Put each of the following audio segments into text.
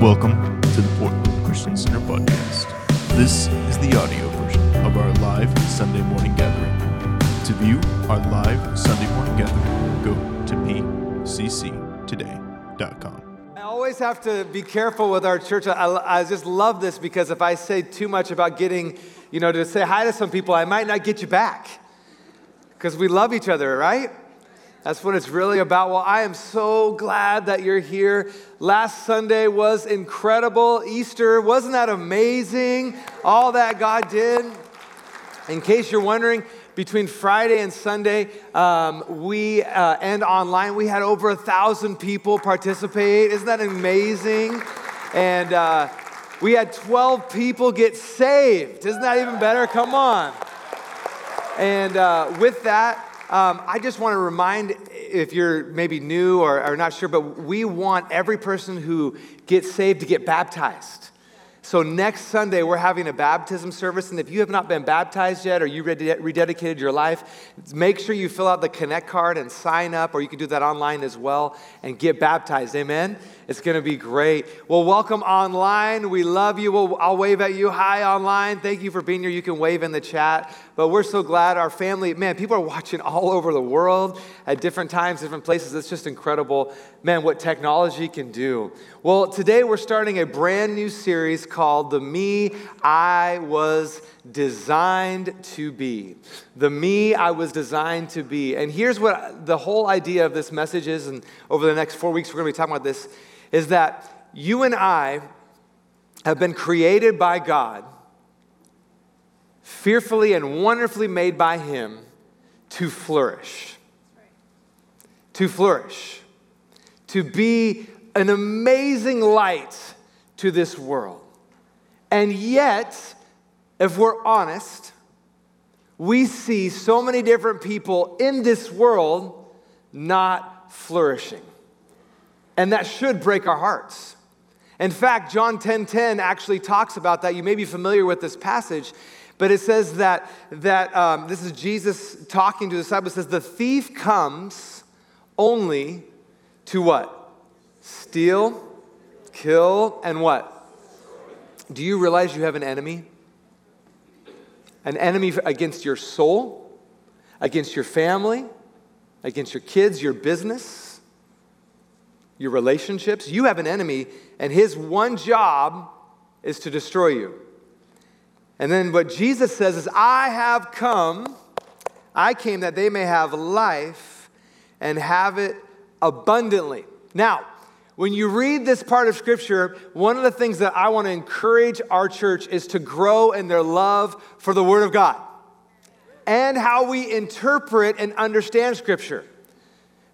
Welcome to the Portland Christian Center podcast. This is the audio version of our live Sunday morning gathering. To view our live Sunday morning gathering, go to pcctoday.com. I always have to be careful with our church. I, I just love this because if I say too much about getting, you know, to say hi to some people, I might not get you back because we love each other, right? That's what it's really about. Well, I am so glad that you're here. Last Sunday was incredible. Easter, wasn't that amazing? All that God did. In case you're wondering, between Friday and Sunday, um, we uh, and online, we had over a thousand people participate. Isn't that amazing? And uh, we had 12 people get saved. Isn't that even better? Come on. And uh, with that, um, I just want to remind if you're maybe new or, or not sure, but we want every person who gets saved to get baptized. So next Sunday, we're having a baptism service. And if you have not been baptized yet or you rededicated your life, make sure you fill out the Connect card and sign up, or you can do that online as well and get baptized. Amen? It's going to be great. Well, welcome online. We love you. We'll, I'll wave at you. Hi, online. Thank you for being here. You can wave in the chat. But we're so glad our family, man, people are watching all over the world at different times, different places. It's just incredible, man, what technology can do. Well, today we're starting a brand new series called The Me I Was Designed to Be. The Me I Was Designed to Be. And here's what the whole idea of this message is, and over the next four weeks, we're going to be talking about this is that you and I have been created by God, fearfully and wonderfully made by Him to flourish. To flourish. To be an amazing light to this world. And yet, if we're honest, we see so many different people in this world not flourishing. And that should break our hearts. In fact, John 10:10 10, 10 actually talks about that. You may be familiar with this passage, but it says that, that um, this is Jesus talking to the disciples. Says, The thief comes only to what? Steal, kill, and what? Do you realize you have an enemy? An enemy against your soul, against your family, against your kids, your business your relationships. You have an enemy, and his one job is to destroy you. And then what Jesus says is, I have come, I came that they may have life and have it abundantly. Now, when you read this part of Scripture, one of the things that I want to encourage our church is to grow in their love for the Word of God and how we interpret and understand Scripture.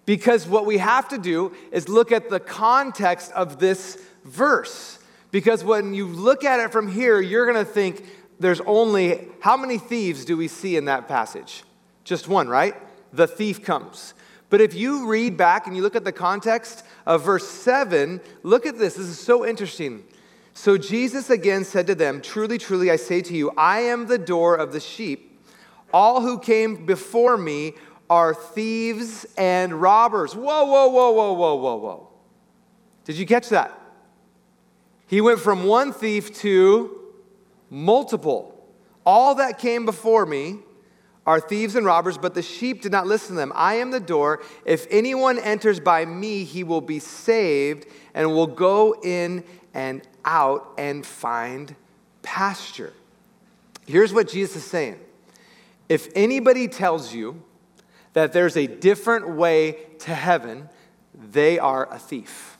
Because what we have to do is look at the context of this verse. Because when you look at it from here, you're going to think there's only, how many thieves do we see in that passage? Just one, right? The thief comes. But if you read back and you look at the context of verse 7, look at this. This is so interesting. So Jesus again said to them, Truly, truly, I say to you, I am the door of the sheep. All who came before me are thieves and robbers. Whoa, whoa, whoa, whoa, whoa, whoa, whoa. Did you catch that? He went from one thief to multiple. All that came before me are thieves and robbers, but the sheep did not listen to them. I am the door. If anyone enters by me, he will be saved and will go in and out and find pasture. Here's what Jesus is saying. If anybody tells you that there's a different way to heaven, they are a thief.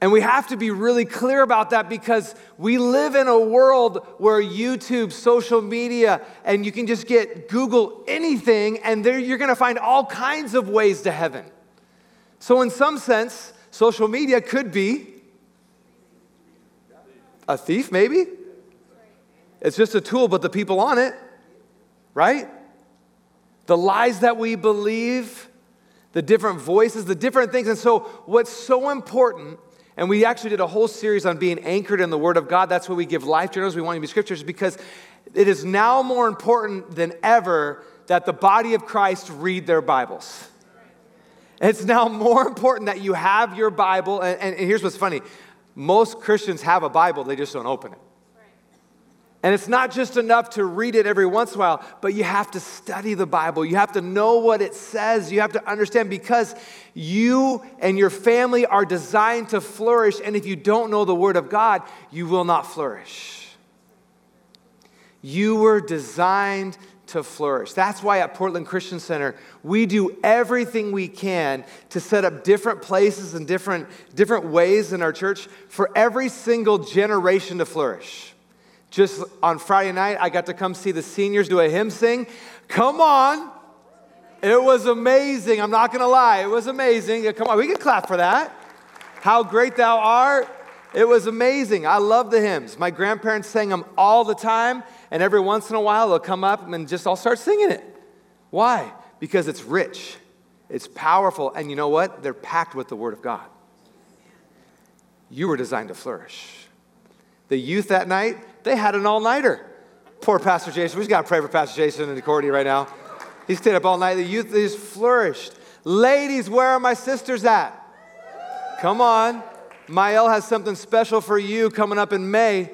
And we have to be really clear about that because we live in a world where YouTube, social media, and you can just get Google anything, and there you're going to find all kinds of ways to heaven. So, in some sense, social media could be a thief, maybe. It's just a tool, but the people on it right? The lies that we believe, the different voices, the different things. And so, what's so important, and we actually did a whole series on being anchored in the Word of God. That's why we give life journals. We want to be scriptures because it is now more important than ever that the body of Christ read their Bibles. It's now more important that you have your Bible. And, and here's what's funny most Christians have a Bible, they just don't open it. And it's not just enough to read it every once in a while, but you have to study the Bible. You have to know what it says. You have to understand because you and your family are designed to flourish. And if you don't know the Word of God, you will not flourish. You were designed to flourish. That's why at Portland Christian Center, we do everything we can to set up different places and different, different ways in our church for every single generation to flourish. Just on Friday night, I got to come see the seniors do a hymn sing. Come on. It was amazing. I'm not going to lie. It was amazing. Come on, we can clap for that. How great thou art. It was amazing. I love the hymns. My grandparents sang them all the time, and every once in a while they'll come up and just I'll start singing it. Why? Because it's rich, it's powerful, and you know what? They're packed with the Word of God. You were designed to flourish. The youth that night, they had an all nighter. Poor Pastor Jason. We just got to pray for Pastor Jason and Cordy right now. He stayed up all night. The youth just flourished. Ladies, where are my sisters at? Come on. Mael has something special for you coming up in May.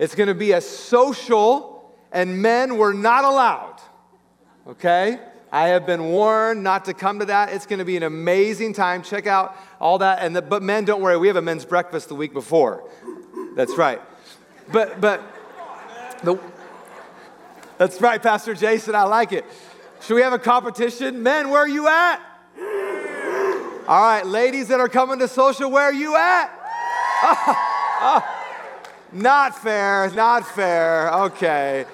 It's going to be a social, and men were not allowed. Okay? I have been warned not to come to that. It's going to be an amazing time. Check out all that. And the, but men, don't worry. We have a men's breakfast the week before. That's right. But, but, the, that's right, Pastor Jason. I like it. Should we have a competition? Men, where are you at? All right, ladies that are coming to social, where are you at? Oh, oh, not fair, not fair. Okay.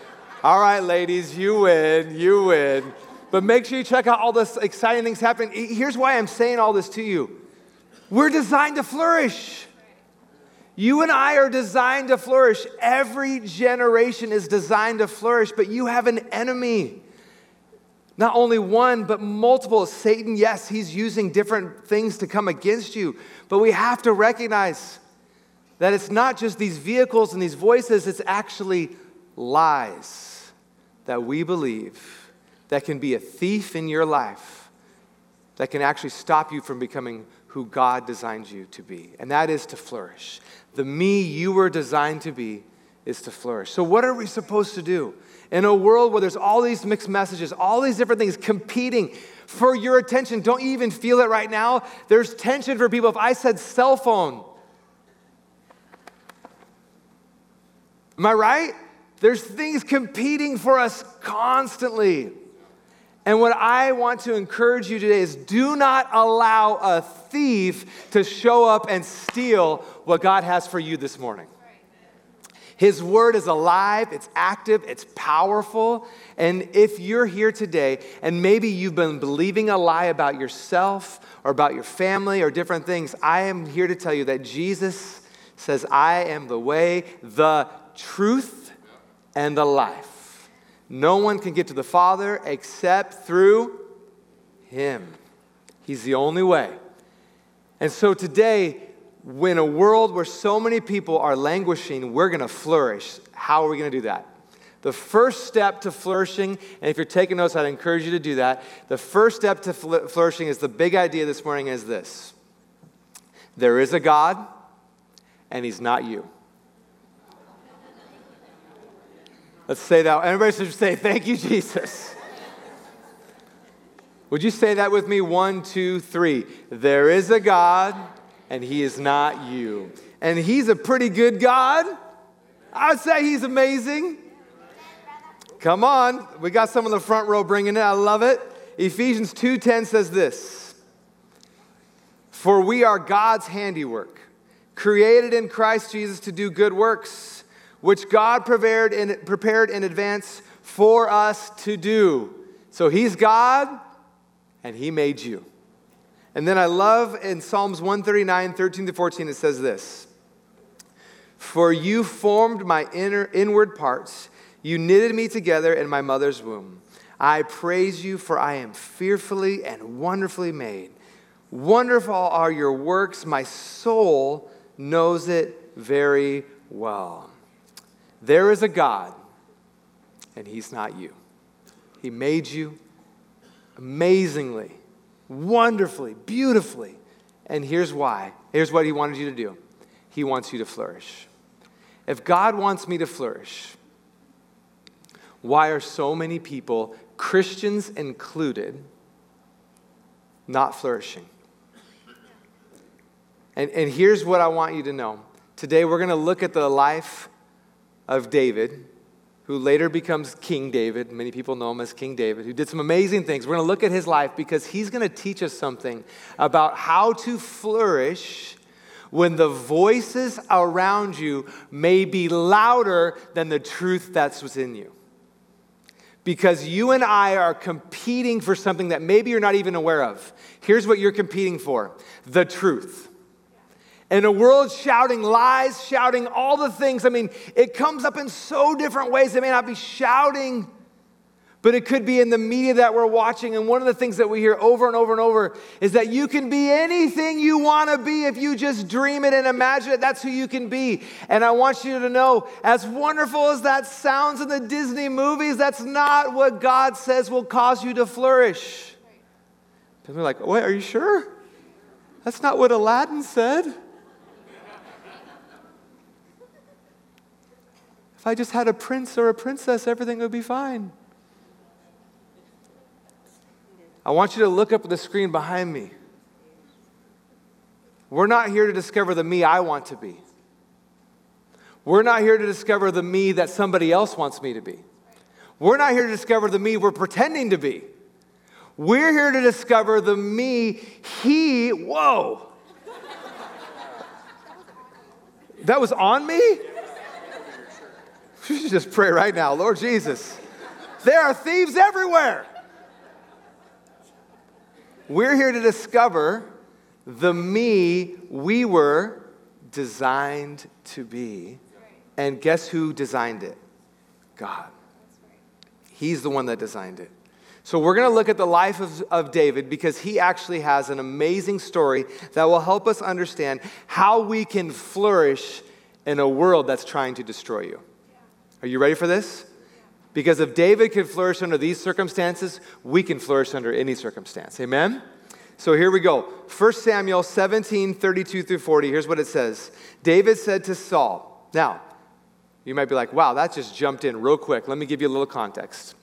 All right, ladies, you win, you win. But make sure you check out all this exciting things happening. Here's why I'm saying all this to you. We're designed to flourish. You and I are designed to flourish. Every generation is designed to flourish, but you have an enemy. Not only one, but multiple. Satan, yes, he's using different things to come against you, but we have to recognize that it's not just these vehicles and these voices, it's actually lies that we believe that can be a thief in your life that can actually stop you from becoming who God designed you to be, and that is to flourish. The me you were designed to be is to flourish. So, what are we supposed to do? In a world where there's all these mixed messages, all these different things competing for your attention, don't you even feel it right now? There's tension for people. If I said cell phone, am I right? There's things competing for us constantly. And what I want to encourage you today is do not allow a thief to show up and steal what God has for you this morning. His word is alive, it's active, it's powerful. And if you're here today and maybe you've been believing a lie about yourself or about your family or different things, I am here to tell you that Jesus says, I am the way, the truth, and the life. No one can get to the Father except through Him. He's the only way. And so today, when a world where so many people are languishing, we're going to flourish. How are we going to do that? The first step to flourishing, and if you're taking notes, I'd encourage you to do that. The first step to flourishing is the big idea this morning is this there is a God, and He's not you. Let's say that. Everybody should say, Thank you, Jesus. Would you say that with me? One, two, three. There is a God, and He is not you. And He's a pretty good God. I'd say He's amazing. Come on. We got some in the front row bringing it. I love it. Ephesians 2:10 says this. For we are God's handiwork, created in Christ Jesus to do good works which God prepared in, prepared in advance for us to do. So He's God, and He made you. And then I love in Psalms 139, 13 to 14, it says this For you formed my inner, inward parts, you knitted me together in my mother's womb. I praise you, for I am fearfully and wonderfully made. Wonderful are your works, my soul knows it very well. There is a God, and He's not you. He made you amazingly, wonderfully, beautifully. And here's why. Here's what He wanted you to do He wants you to flourish. If God wants me to flourish, why are so many people, Christians included, not flourishing? And, and here's what I want you to know. Today, we're going to look at the life of David, who later becomes King David. Many people know him as King David, who did some amazing things. We're going to look at his life because he's going to teach us something about how to flourish when the voices around you may be louder than the truth that's within you. Because you and I are competing for something that maybe you're not even aware of. Here's what you're competing for the truth in a world shouting lies, shouting all the things. I mean, it comes up in so different ways. It may not be shouting, but it could be in the media that we're watching. And one of the things that we hear over and over and over is that you can be anything you want to be if you just dream it and imagine it. That's who you can be. And I want you to know, as wonderful as that sounds in the Disney movies, that's not what God says will cause you to flourish. People are like, wait, are you sure? That's not what Aladdin said. If I just had a prince or a princess, everything would be fine. I want you to look up at the screen behind me. We're not here to discover the me I want to be. We're not here to discover the me that somebody else wants me to be. We're not here to discover the me we're pretending to be. We're here to discover the me he, whoa. That was on me? Should just pray right now, Lord Jesus. There are thieves everywhere. We're here to discover the me we were designed to be. And guess who designed it? God. He's the one that designed it. So, we're going to look at the life of, of David because he actually has an amazing story that will help us understand how we can flourish in a world that's trying to destroy you. Are you ready for this? Because if David could flourish under these circumstances, we can flourish under any circumstance. Amen? So here we go. 1 Samuel 17, 32 through 40. Here's what it says David said to Saul, Now, you might be like, wow, that just jumped in real quick. Let me give you a little context.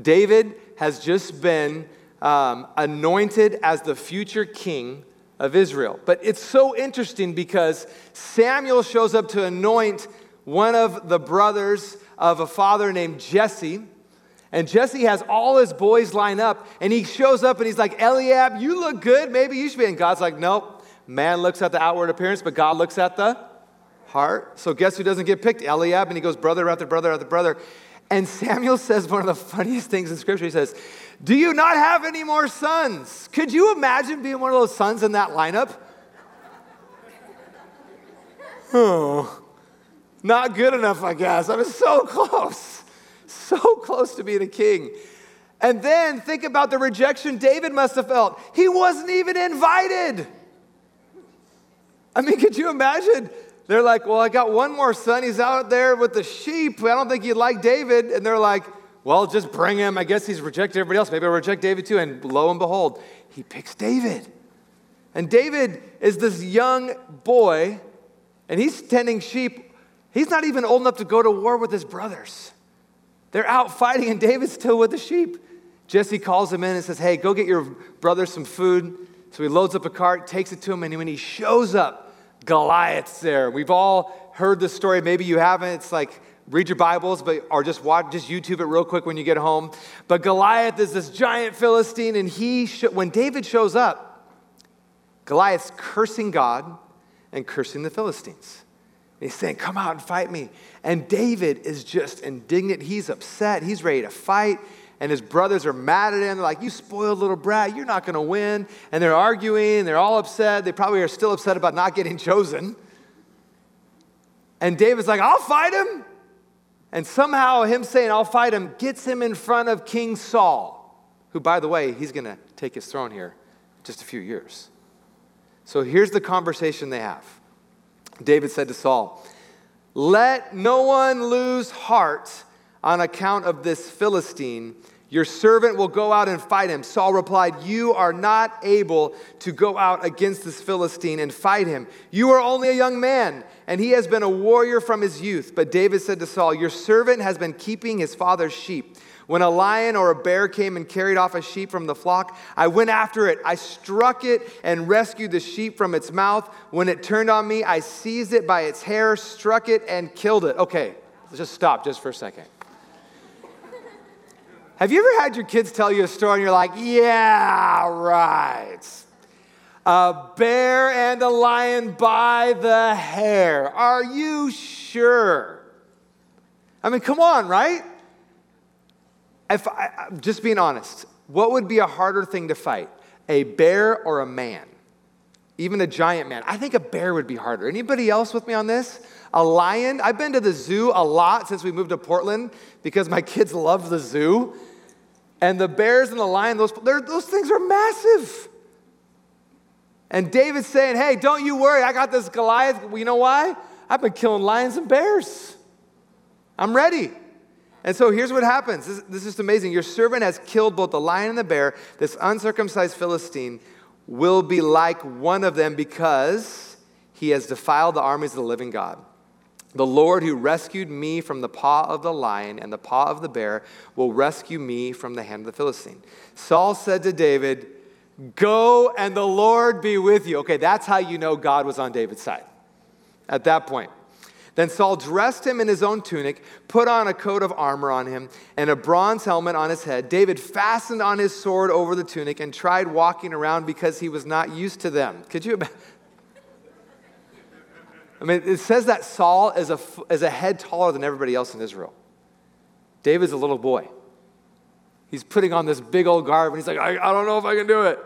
David has just been um, anointed as the future king of Israel. But it's so interesting because Samuel shows up to anoint one of the brothers of a father named Jesse. And Jesse has all his boys line up, and he shows up and he's like, Eliab, you look good. Maybe you should be. And God's like, nope. Man looks at the outward appearance, but God looks at the heart. So guess who doesn't get picked? Eliab. And he goes, brother after brother after brother. And Samuel says one of the funniest things in Scripture. He says, Do you not have any more sons? Could you imagine being one of those sons in that lineup? Oh. Not good enough, I guess. I was so close, so close to being a king. And then think about the rejection David must have felt. He wasn't even invited. I mean, could you imagine? They're like, Well, I got one more son. He's out there with the sheep. I don't think you'd like David. And they're like, Well, just bring him. I guess he's rejected everybody else. Maybe I'll reject David too. And lo and behold, he picks David. And David is this young boy, and he's tending sheep He's not even old enough to go to war with his brothers. They're out fighting, and David's still with the sheep. Jesse calls him in and says, Hey, go get your brother some food. So he loads up a cart, takes it to him, and when he shows up, Goliath's there. We've all heard this story. Maybe you haven't. It's like read your Bibles, but or just watch, just YouTube it real quick when you get home. But Goliath is this giant Philistine, and he sh- when David shows up, Goliath's cursing God and cursing the Philistines. He's saying, Come out and fight me. And David is just indignant. He's upset. He's ready to fight. And his brothers are mad at him. They're like, You spoiled little brat. You're not going to win. And they're arguing. They're all upset. They probably are still upset about not getting chosen. And David's like, I'll fight him. And somehow, him saying, I'll fight him, gets him in front of King Saul, who, by the way, he's going to take his throne here in just a few years. So here's the conversation they have. David said to Saul, Let no one lose heart on account of this Philistine. Your servant will go out and fight him. Saul replied, You are not able to go out against this Philistine and fight him. You are only a young man, and he has been a warrior from his youth. But David said to Saul, Your servant has been keeping his father's sheep. When a lion or a bear came and carried off a sheep from the flock, I went after it. I struck it and rescued the sheep from its mouth. When it turned on me, I seized it by its hair, struck it, and killed it. Okay, let's just stop just for a second. Have you ever had your kids tell you a story and you're like, yeah, right? A bear and a lion by the hair. Are you sure? I mean, come on, right? If I, just being honest, what would be a harder thing to fight? A bear or a man? Even a giant man. I think a bear would be harder. Anybody else with me on this? A lion? I've been to the zoo a lot since we moved to Portland because my kids love the zoo. And the bears and the lion, those, those things are massive. And David's saying, Hey, don't you worry, I got this Goliath. You know why? I've been killing lions and bears. I'm ready. And so here's what happens. This, this is amazing. Your servant has killed both the lion and the bear. This uncircumcised Philistine will be like one of them because he has defiled the armies of the living God. The Lord who rescued me from the paw of the lion and the paw of the bear will rescue me from the hand of the Philistine. Saul said to David, Go and the Lord be with you. Okay, that's how you know God was on David's side at that point. Then Saul dressed him in his own tunic, put on a coat of armor on him, and a bronze helmet on his head. David fastened on his sword over the tunic and tried walking around because he was not used to them. Could you imagine? I mean, it says that Saul is a, is a head taller than everybody else in Israel. David's a little boy. He's putting on this big old garb, and he's like, I, I don't know if I can do it.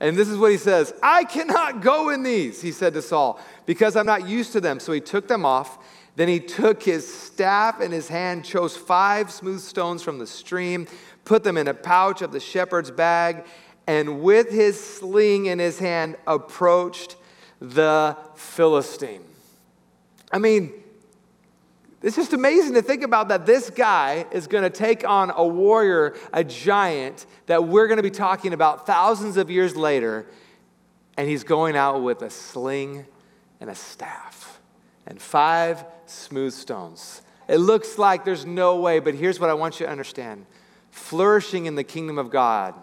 And this is what he says I cannot go in these, he said to Saul, because I'm not used to them. So he took them off. Then he took his staff in his hand, chose five smooth stones from the stream, put them in a pouch of the shepherd's bag, and with his sling in his hand approached the Philistine. I mean, it's just amazing to think about that this guy is going to take on a warrior, a giant that we're going to be talking about thousands of years later, and he's going out with a sling and a staff and five smooth stones. It looks like there's no way, but here's what I want you to understand flourishing in the kingdom of God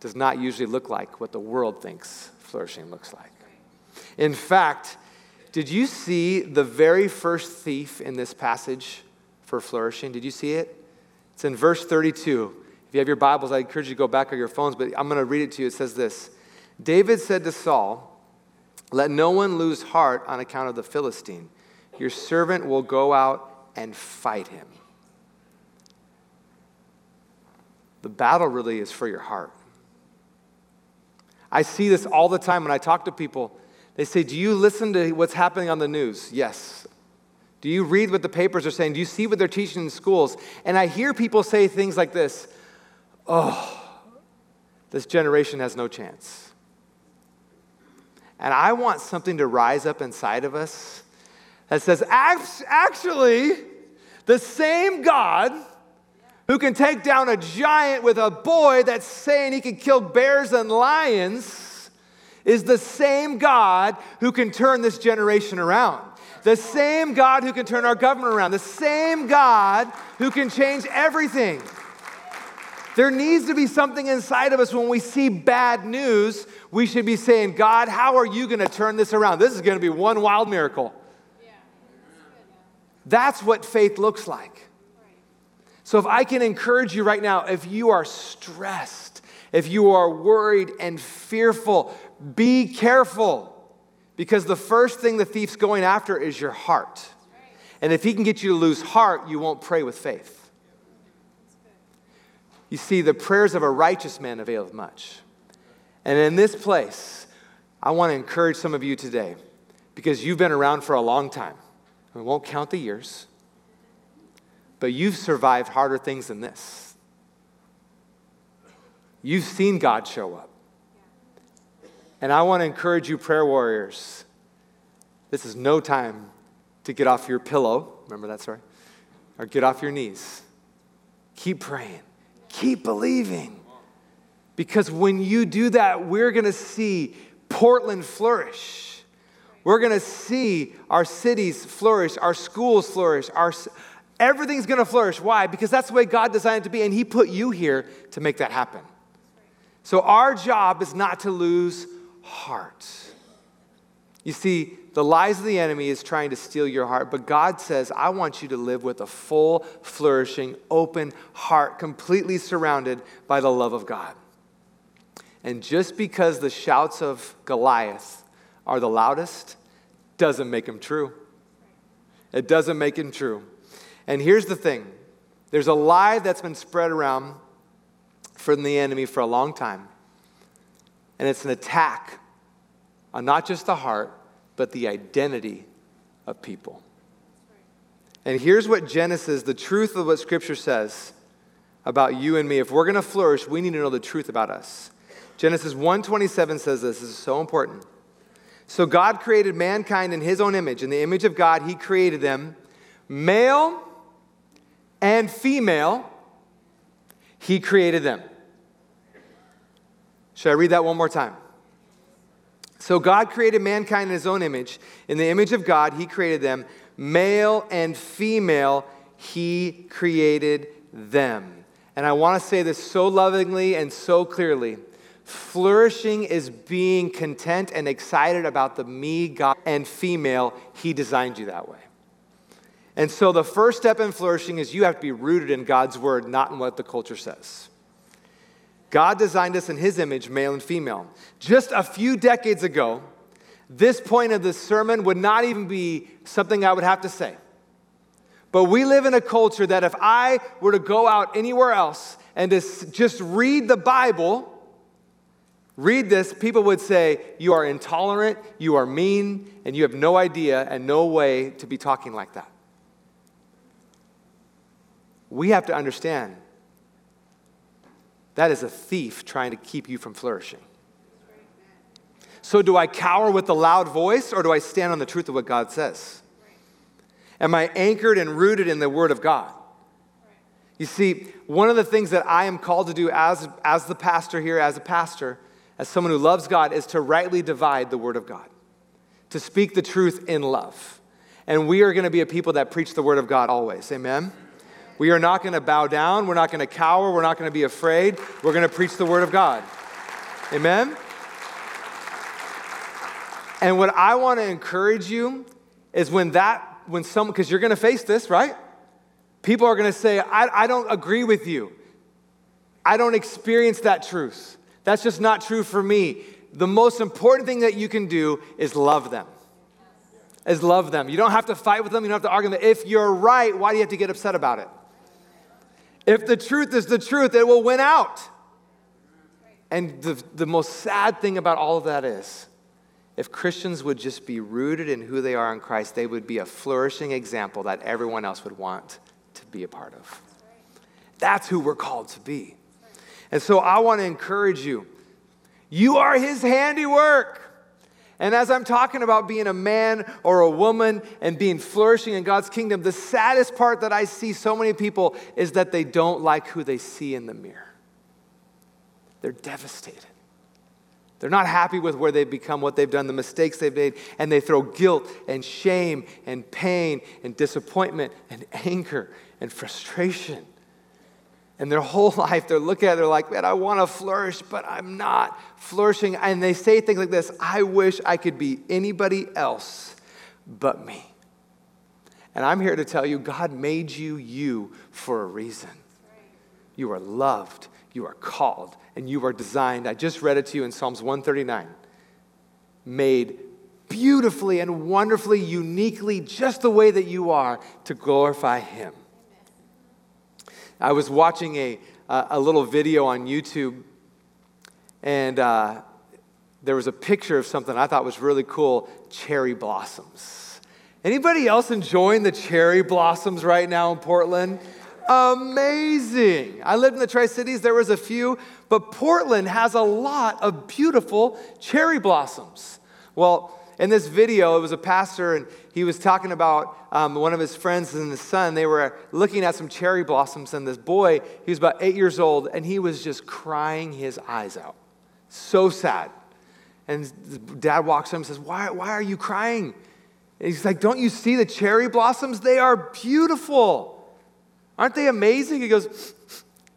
does not usually look like what the world thinks flourishing looks like. In fact, did you see the very first thief in this passage for flourishing? Did you see it? It's in verse 32. If you have your Bibles, I encourage you to go back on your phones, but I'm going to read it to you. It says this David said to Saul, Let no one lose heart on account of the Philistine. Your servant will go out and fight him. The battle really is for your heart. I see this all the time when I talk to people they say, Do you listen to what's happening on the news? Yes. Do you read what the papers are saying? Do you see what they're teaching in schools? And I hear people say things like this Oh, this generation has no chance. And I want something to rise up inside of us that says, actually, the same God who can take down a giant with a boy that's saying he can kill bears and lions is the same God who can turn this generation around. The same God who can turn our government around. The same God who can change everything. There needs to be something inside of us when we see bad news. We should be saying, God, how are you going to turn this around? This is going to be one wild miracle. That's what faith looks like. So, if I can encourage you right now, if you are stressed, if you are worried and fearful, be careful because the first thing the thief's going after is your heart. And if he can get you to lose heart, you won't pray with faith. You see, the prayers of a righteous man availeth much. And in this place, I want to encourage some of you today because you've been around for a long time. We won't count the years, but you've survived harder things than this. You've seen God show up. And I want to encourage you, prayer warriors. This is no time to get off your pillow. Remember that story? Or get off your knees. Keep praying. Keep believing. Because when you do that, we're going to see Portland flourish. We're going to see our cities flourish, our schools flourish, our everything's going to flourish. Why? Because that's the way God designed it to be and he put you here to make that happen. So our job is not to lose heart. You see, the lies of the enemy is trying to steal your heart, but God says, I want you to live with a full, flourishing, open heart, completely surrounded by the love of God. And just because the shouts of Goliath are the loudest, doesn't make them true. It doesn't make them true. And here's the thing there's a lie that's been spread around from the enemy for a long time, and it's an attack on not just the heart, but the identity of people. And here's what Genesis, the truth of what Scripture says about you and me. If we're going to flourish, we need to know the truth about us. Genesis 1:27 says this, this is so important. So God created mankind in his own image. In the image of God, he created them, male and female, he created them. Should I read that one more time? So God created mankind in his own image. In the image of God, he created them. Male and female, he created them. And I want to say this so lovingly and so clearly. Flourishing is being content and excited about the me, God, and female. He designed you that way. And so the first step in flourishing is you have to be rooted in God's word, not in what the culture says. God designed us in his image, male and female. Just a few decades ago, this point of the sermon would not even be something I would have to say. But we live in a culture that if I were to go out anywhere else and to just read the Bible, read this, people would say, You are intolerant, you are mean, and you have no idea and no way to be talking like that. We have to understand that is a thief trying to keep you from flourishing. So, do I cower with the loud voice or do I stand on the truth of what God says? Am I anchored and rooted in the Word of God? You see, one of the things that I am called to do as, as the pastor here, as a pastor, as someone who loves God, is to rightly divide the Word of God, to speak the truth in love. And we are going to be a people that preach the Word of God always. Amen? We are not going to bow down. We're not going to cower. We're not going to be afraid. We're going to preach the word of God. Amen? And what I want to encourage you is when that, when someone, because you're going to face this, right? People are going to say, I, I don't agree with you. I don't experience that truth. That's just not true for me. The most important thing that you can do is love them. Is love them. You don't have to fight with them. You don't have to argue with them. If you're right, why do you have to get upset about it? If the truth is the truth, it will win out. And the, the most sad thing about all of that is if Christians would just be rooted in who they are in Christ, they would be a flourishing example that everyone else would want to be a part of. That's who we're called to be. And so I want to encourage you you are his handiwork. And as I'm talking about being a man or a woman and being flourishing in God's kingdom, the saddest part that I see so many people is that they don't like who they see in the mirror. They're devastated. They're not happy with where they've become, what they've done, the mistakes they've made, and they throw guilt and shame and pain and disappointment and anger and frustration and their whole life, they're looking at it, they're like, man, I want to flourish, but I'm not flourishing. And they say things like this I wish I could be anybody else but me. And I'm here to tell you, God made you you for a reason. You are loved, you are called, and you are designed. I just read it to you in Psalms 139. Made beautifully and wonderfully, uniquely, just the way that you are to glorify Him. I was watching a, a little video on YouTube, and uh, there was a picture of something I thought was really cool cherry blossoms. Anybody else enjoying the cherry blossoms right now in Portland? Amazing. I lived in the Tri Cities, there was a few, but Portland has a lot of beautiful cherry blossoms. Well, in this video, it was a pastor, and he was talking about um, one of his friends and his son. They were looking at some cherry blossoms, and this boy, he was about eight years old, and he was just crying his eyes out. So sad. And dad walks up and says, Why, why are you crying? And he's like, Don't you see the cherry blossoms? They are beautiful. Aren't they amazing? He goes,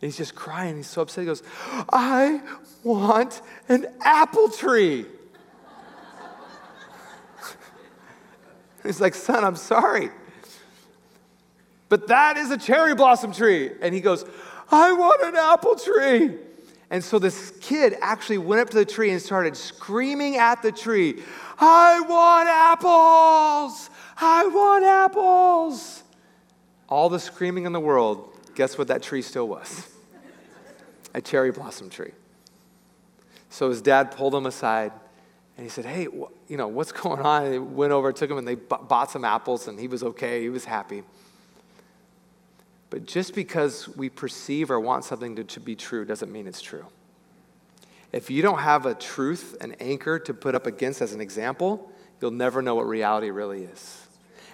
He's just crying. He's so upset. He goes, I want an apple tree. He's like, Son, I'm sorry. But that is a cherry blossom tree. And he goes, I want an apple tree. And so this kid actually went up to the tree and started screaming at the tree, I want apples! I want apples! All the screaming in the world, guess what that tree still was? A cherry blossom tree. So his dad pulled him aside and he said, Hey, wh- you know, what's going on? And he went over, took him, and they b- bought some apples, and he was okay. He was happy. But just because we perceive or want something to, to be true doesn't mean it's true. If you don't have a truth, an anchor to put up against as an example, you'll never know what reality really is.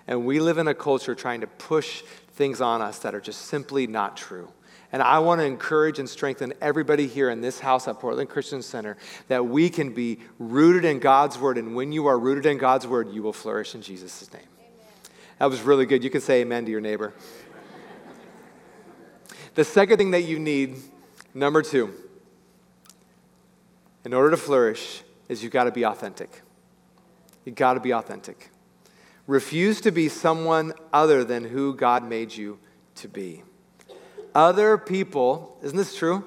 And we live in a culture trying to push things on us that are just simply not true. And I want to encourage and strengthen everybody here in this house at Portland Christian Center that we can be rooted in God's word. And when you are rooted in God's word, you will flourish in Jesus' name. Amen. That was really good. You can say amen to your neighbor. The second thing that you need, number two, in order to flourish, is you've got to be authentic. You've got to be authentic. Refuse to be someone other than who God made you to be. Other people, isn't this true?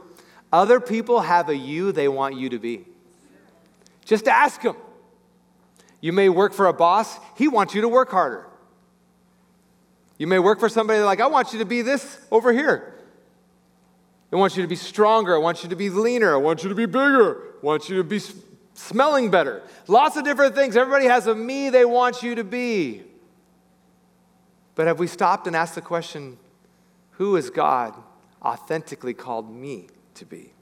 Other people have a you they want you to be. Just ask them. You may work for a boss, he wants you to work harder. You may work for somebody like, I want you to be this over here. I want you to be stronger. I want you to be leaner. I want you to be bigger. I want you to be smelling better. Lots of different things. Everybody has a me they want you to be. But have we stopped and asked the question, who is God authentically called me to be?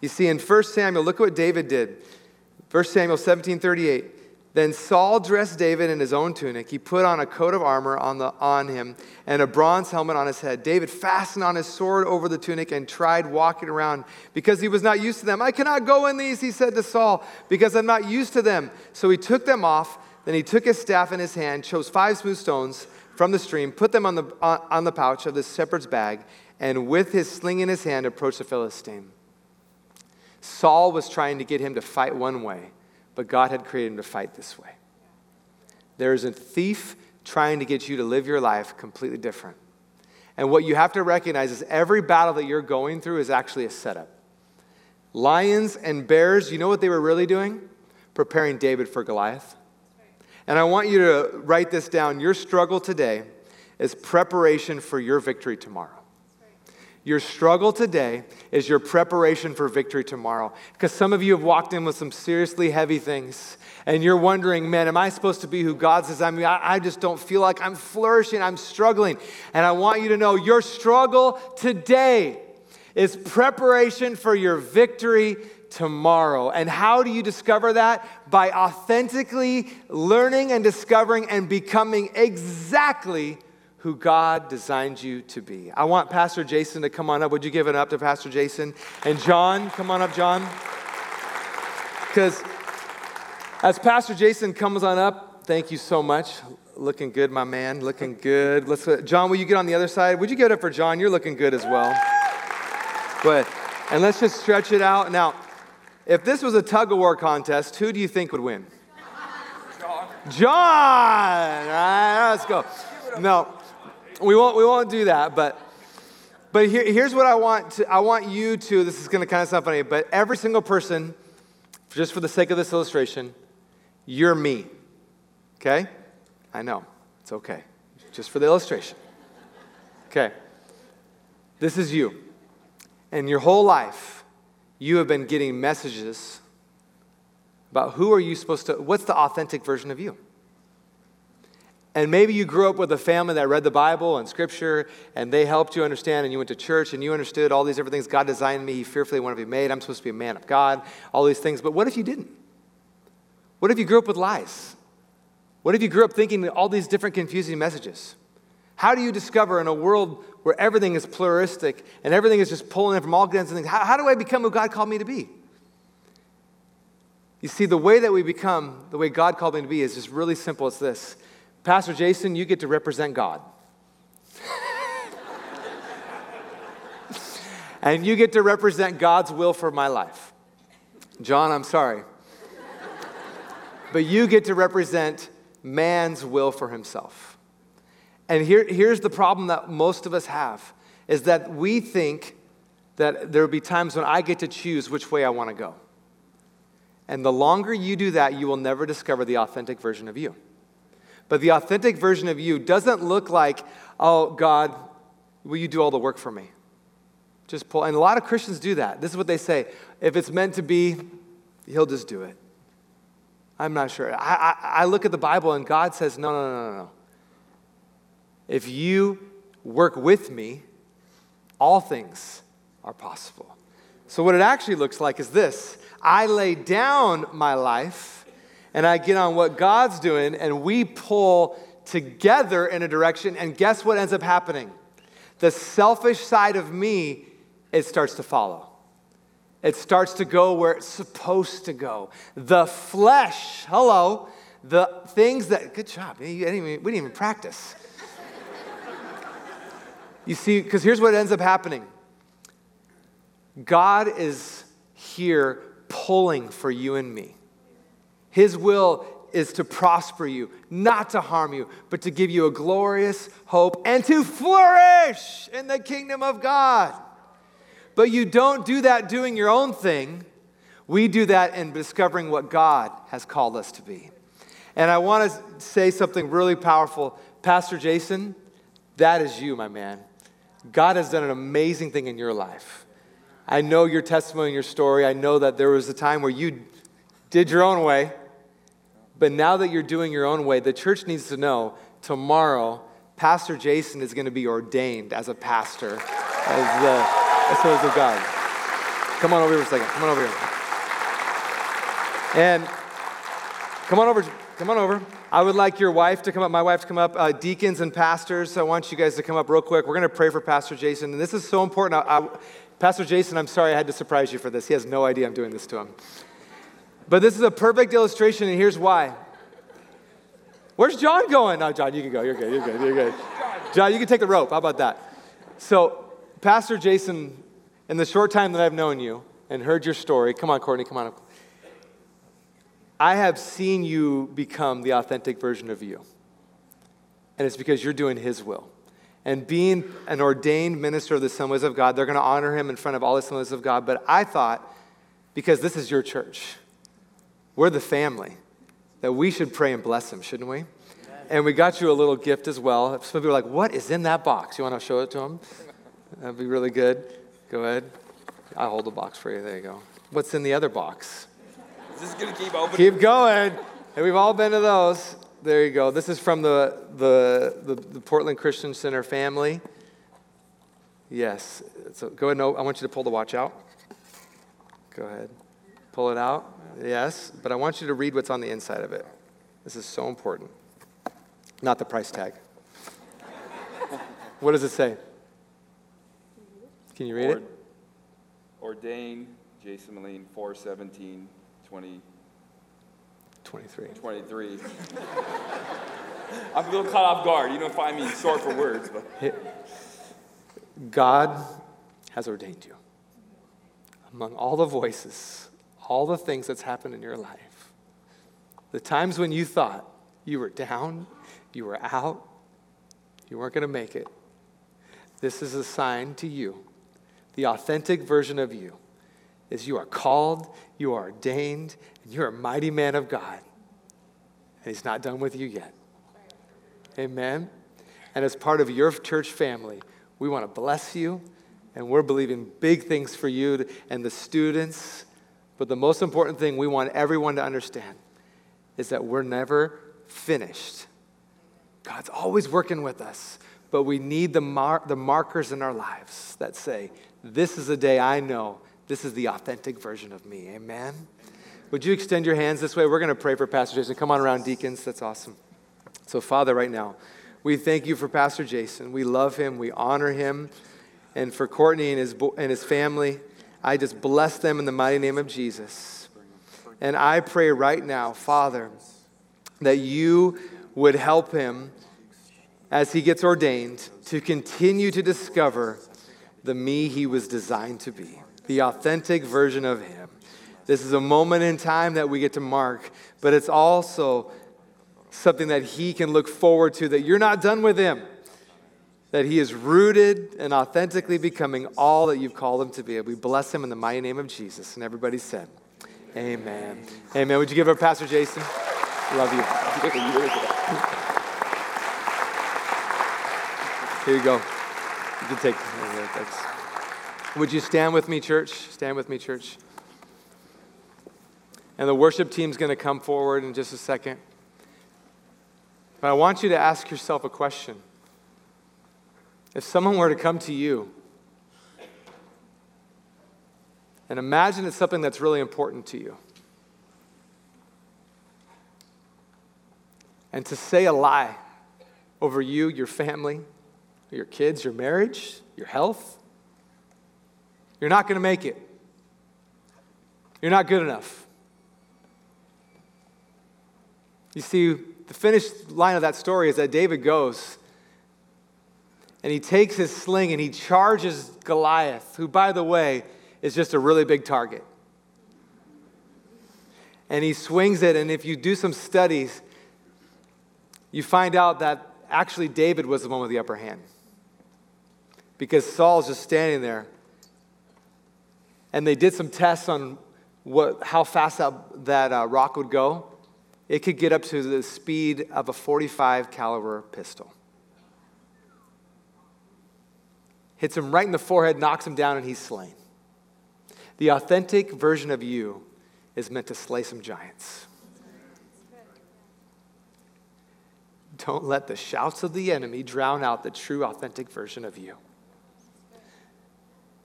You see, in 1 Samuel, look what David did. 1 Samuel 17 38. Then Saul dressed David in his own tunic. He put on a coat of armor on, the, on him and a bronze helmet on his head. David fastened on his sword over the tunic and tried walking around because he was not used to them. I cannot go in these, he said to Saul, because I'm not used to them. So he took them off. Then he took his staff in his hand, chose five smooth stones from the stream, put them on the, on, the pouch of the shepherd's bag, and with his sling in his hand approached the Philistine. Saul was trying to get him to fight one way but God had created him to fight this way. There's a thief trying to get you to live your life completely different. And what you have to recognize is every battle that you're going through is actually a setup. Lions and bears, you know what they were really doing? Preparing David for Goliath. And I want you to write this down. Your struggle today is preparation for your victory tomorrow. Your struggle today is your preparation for victory tomorrow. Because some of you have walked in with some seriously heavy things, and you're wondering, man, am I supposed to be who God says I'm? I, I just don't feel like I'm flourishing, I'm struggling. And I want you to know your struggle today is preparation for your victory tomorrow. And how do you discover that? By authentically learning and discovering and becoming exactly who God designed you to be. I want Pastor Jason to come on up. Would you give it up to Pastor Jason? And John, come on up, John. Because as Pastor Jason comes on up, thank you so much. Looking good, my man. Looking good. Let's, uh, John, will you get on the other side? Would you get up for John? You're looking good as well. But, and let's just stretch it out. Now, if this was a tug of war contest, who do you think would win? John. John! All right, let's go. No, we won't, we won't do that, but, but here, here's what I want, to, I want you to, this is going to kind of sound funny, but every single person, just for the sake of this illustration, you're me. Okay? I know. It's okay. Just for the illustration. Okay. This is you. And your whole life, you have been getting messages about who are you supposed to, what's the authentic version of you? And maybe you grew up with a family that read the Bible and scripture and they helped you understand and you went to church and you understood all these different things. God designed me, He fearfully wanted to be made. I'm supposed to be a man of God, all these things. But what if you didn't? What if you grew up with lies? What if you grew up thinking all these different confusing messages? How do you discover in a world where everything is pluralistic and everything is just pulling in from all kinds of things, how, how do I become who God called me to be? You see, the way that we become, the way God called me to be, is just really simple. It's this Pastor Jason, you get to represent God. and you get to represent God's will for my life. John, I'm sorry. but you get to represent man's will for himself. And here, here's the problem that most of us have is that we think that there will be times when I get to choose which way I want to go. And the longer you do that, you will never discover the authentic version of you. But the authentic version of you doesn't look like, oh, God, will you do all the work for me? Just pull. And a lot of Christians do that. This is what they say if it's meant to be, he'll just do it. I'm not sure. I, I, I look at the Bible and God says, no, no, no, no, no. If you work with me, all things are possible. So, what it actually looks like is this I lay down my life and I get on what God's doing, and we pull together in a direction. And guess what ends up happening? The selfish side of me, it starts to follow. It starts to go where it's supposed to go. The flesh, hello, the things that, good job, we didn't even, practice. You see, because here's what ends up happening God is here pulling for you and me. His will is to prosper you, not to harm you, but to give you a glorious hope and to flourish in the kingdom of God. But you don't do that doing your own thing. We do that in discovering what God has called us to be. And I want to say something really powerful. Pastor Jason, that is you, my man. God has done an amazing thing in your life. I know your testimony and your story. I know that there was a time where you did your own way. But now that you're doing your own way, the church needs to know tomorrow, Pastor Jason is going to be ordained as a pastor, as the servants of God. Come on over here for a second. Come on over here. And come on over. Come on over. I would like your wife to come up, my wife to come up, uh, deacons and pastors. I want you guys to come up real quick. We're going to pray for Pastor Jason. And this is so important. I, I, Pastor Jason, I'm sorry I had to surprise you for this. He has no idea I'm doing this to him. But this is a perfect illustration, and here's why. Where's John going? No, John, you can go. You're good. You're good. You're good. John, you can take the rope. How about that? So, Pastor Jason, in the short time that I've known you and heard your story, come on, Courtney, come on. I have seen you become the authentic version of you. And it's because you're doing His will and being an ordained minister of the Assemblies of God, they're going to honor him in front of all the Assemblies of God. But I thought, because this is your church, we're the family, that we should pray and bless him, shouldn't we? And we got you a little gift as well. Some people are like, what is in that box? You want to show it to them? That'd be really good. Go ahead. I'll hold the box for you. There you go. What's in the other box? Is this going to keep opening? Keep going. And we've all been to those. There you go. This is from the, the, the, the Portland Christian Center family. Yes. So go ahead and I want you to pull the watch out. Go ahead. Pull it out. Yes. But I want you to read what's on the inside of it. This is so important. Not the price tag. what does it say? Can you read it? Ordained Jason Moline 417 20. 23. 23. I'm a little caught off guard. You don't find me short for words, but. God has ordained you. Among all the voices, all the things that's happened in your life, the times when you thought you were down, you were out, you weren't going to make it, this is a sign to you. The authentic version of you is you are called, you are ordained, and you're a mighty man of God. And He's not done with you yet. Amen. And as part of your church family, we want to bless you, and we're believing big things for you and the students. But the most important thing we want everyone to understand is that we're never finished. God's always working with us, but we need the, mar- the markers in our lives that say, This is a day I know this is the authentic version of me. Amen? Would you extend your hands this way? We're going to pray for Pastor Jason. Come on around, deacons. That's awesome. So, Father, right now, we thank you for Pastor Jason. We love him, we honor him. And for Courtney and his, and his family, I just bless them in the mighty name of Jesus. And I pray right now, Father, that you would help him as he gets ordained to continue to discover the me he was designed to be, the authentic version of him. This is a moment in time that we get to mark, but it's also something that he can look forward to that you're not done with him, that he is rooted and authentically becoming all that you've called him to be. We bless him in the mighty name of Jesus. And everybody said, Amen. Amen. Would you give our Pastor Jason? Love you. Here you go. You can take. Would you stand with me, church? Stand with me, church. And the worship team's going to come forward in just a second. But I want you to ask yourself a question. If someone were to come to you, and imagine it's something that's really important to you, and to say a lie over you, your family, your kids, your marriage, your health, you're not going to make it. You're not good enough. You see, the finished line of that story is that David goes and he takes his sling and he charges Goliath, who, by the way, is just a really big target. And he swings it, and if you do some studies, you find out that actually David was the one with the upper hand. Because Saul's just standing there. And they did some tests on what, how fast that, that uh, rock would go it could get up to the speed of a 45 caliber pistol. Hits him right in the forehead, knocks him down, and he's slain. The authentic version of you is meant to slay some giants. Don't let the shouts of the enemy drown out the true, authentic version of you.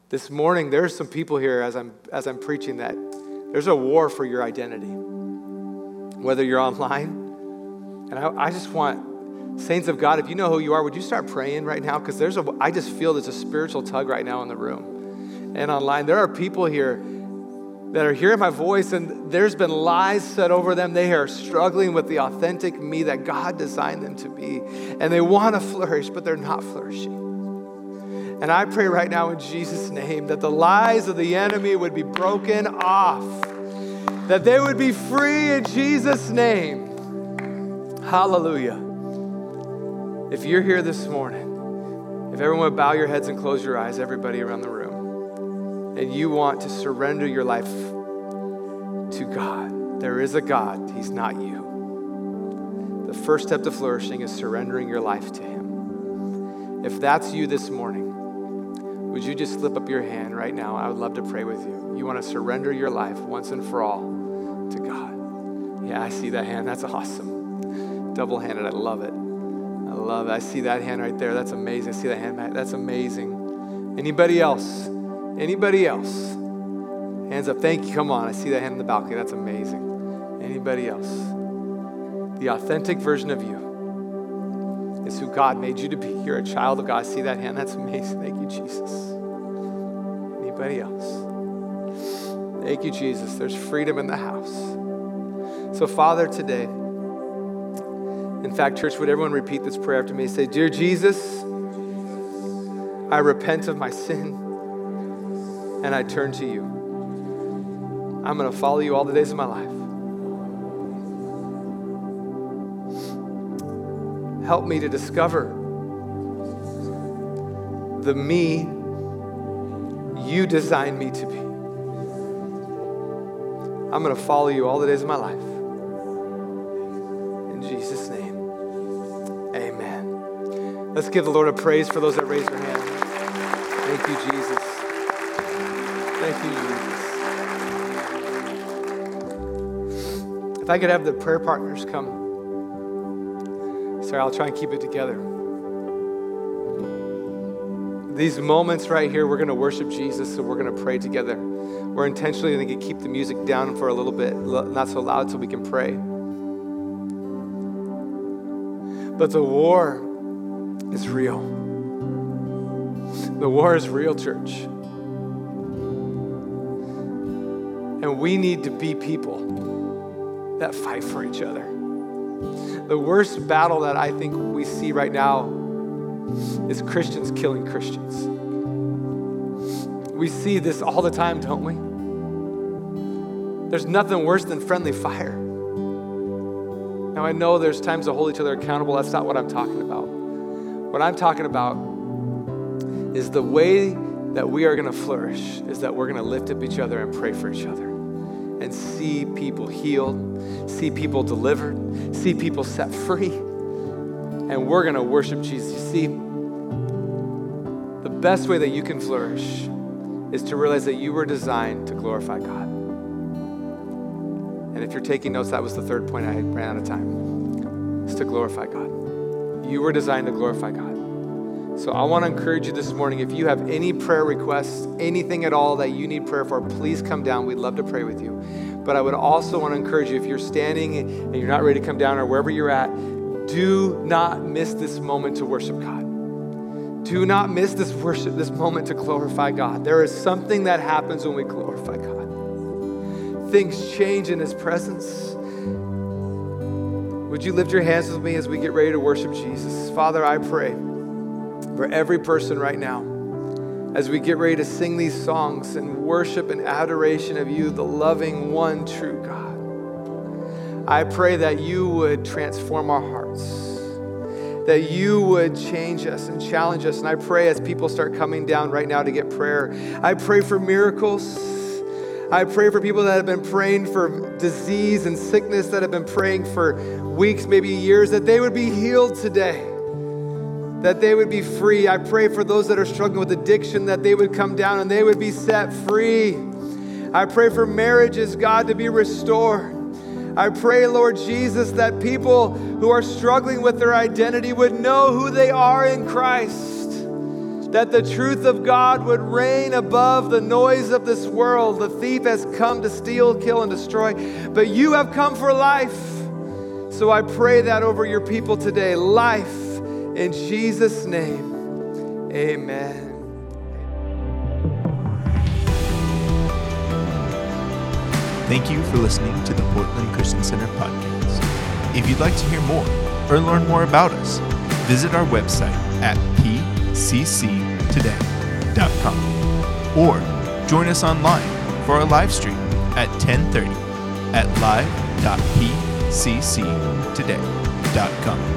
This morning, there's some people here as I'm, as I'm preaching that there's a war for your identity whether you're online. And I, I just want, saints of God, if you know who you are, would you start praying right now? Because there's a, I just feel there's a spiritual tug right now in the room and online. There are people here that are hearing my voice, and there's been lies said over them. They are struggling with the authentic me that God designed them to be. And they want to flourish, but they're not flourishing. And I pray right now in Jesus' name that the lies of the enemy would be broken off that they would be free in Jesus' name. Hallelujah. If you're here this morning, if everyone would bow your heads and close your eyes, everybody around the room, and you want to surrender your life to God, there is a God, He's not you. The first step to flourishing is surrendering your life to Him. If that's you this morning, would you just slip up your hand right now? I would love to pray with you. You want to surrender your life once and for all to God. Yeah, I see that hand. That's awesome. Double handed. I love it. I love it. I see that hand right there. That's amazing. I see that hand. That's amazing. Anybody else? Anybody else? Hands up. Thank you. Come on. I see that hand in the balcony. That's amazing. Anybody else? The authentic version of you is who God made you to be. You're a child of God. See that hand. That's amazing. Thank you, Jesus. Anybody else? Thank you, Jesus. There's freedom in the house. So, Father, today, in fact, church, would everyone repeat this prayer after me? Say, Dear Jesus, I repent of my sin and I turn to you. I'm going to follow you all the days of my life. Help me to discover the me you designed me to be. I'm going to follow you all the days of my life. In Jesus' name, amen. Let's give the Lord a praise for those that raise their hand. Thank you, Jesus. Thank you, Jesus. If I could have the prayer partners come. Sorry, I'll try and keep it together. These moments right here, we're going to worship Jesus, so we're going to pray together. We're intentionally going to keep the music down for a little bit, not so loud, so we can pray. But the war is real. The war is real, church. And we need to be people that fight for each other. The worst battle that I think we see right now is Christians killing Christians. We see this all the time, don't we? There's nothing worse than friendly fire. Now, I know there's times to hold each other accountable. That's not what I'm talking about. What I'm talking about is the way that we are going to flourish is that we're going to lift up each other and pray for each other and see people healed, see people delivered, see people set free. And we're going to worship Jesus. You see, the best way that you can flourish is to realize that you were designed to glorify God. And if you're taking notes, that was the third point I ran out of time. Is to glorify God. You were designed to glorify God. So I want to encourage you this morning if you have any prayer requests, anything at all that you need prayer for, please come down. We'd love to pray with you. But I would also want to encourage you if you're standing and you're not ready to come down or wherever you're at, do not miss this moment to worship God. Do not miss this worship, this moment to glorify God. There is something that happens when we glorify God things change in His presence. Would you lift your hands with me as we get ready to worship Jesus? Father, I pray for every person right now as we get ready to sing these songs and worship and adoration of you, the loving one true God. I pray that you would transform our hearts, that you would change us and challenge us. And I pray as people start coming down right now to get prayer, I pray for miracles. I pray for people that have been praying for disease and sickness, that have been praying for weeks, maybe years, that they would be healed today, that they would be free. I pray for those that are struggling with addiction, that they would come down and they would be set free. I pray for marriages, God, to be restored. I pray, Lord Jesus, that people who are struggling with their identity would know who they are in Christ that the truth of God would reign above the noise of this world. The thief has come to steal, kill, and destroy, but you have come for life. So I pray that over your people today life in Jesus' name. Amen. Thank you for listening to the Portland Christian Center podcast. If you'd like to hear more or learn more about us, visit our website at pcctoday.com or join us online for our live stream at 10:30 at live.pcctoday.com.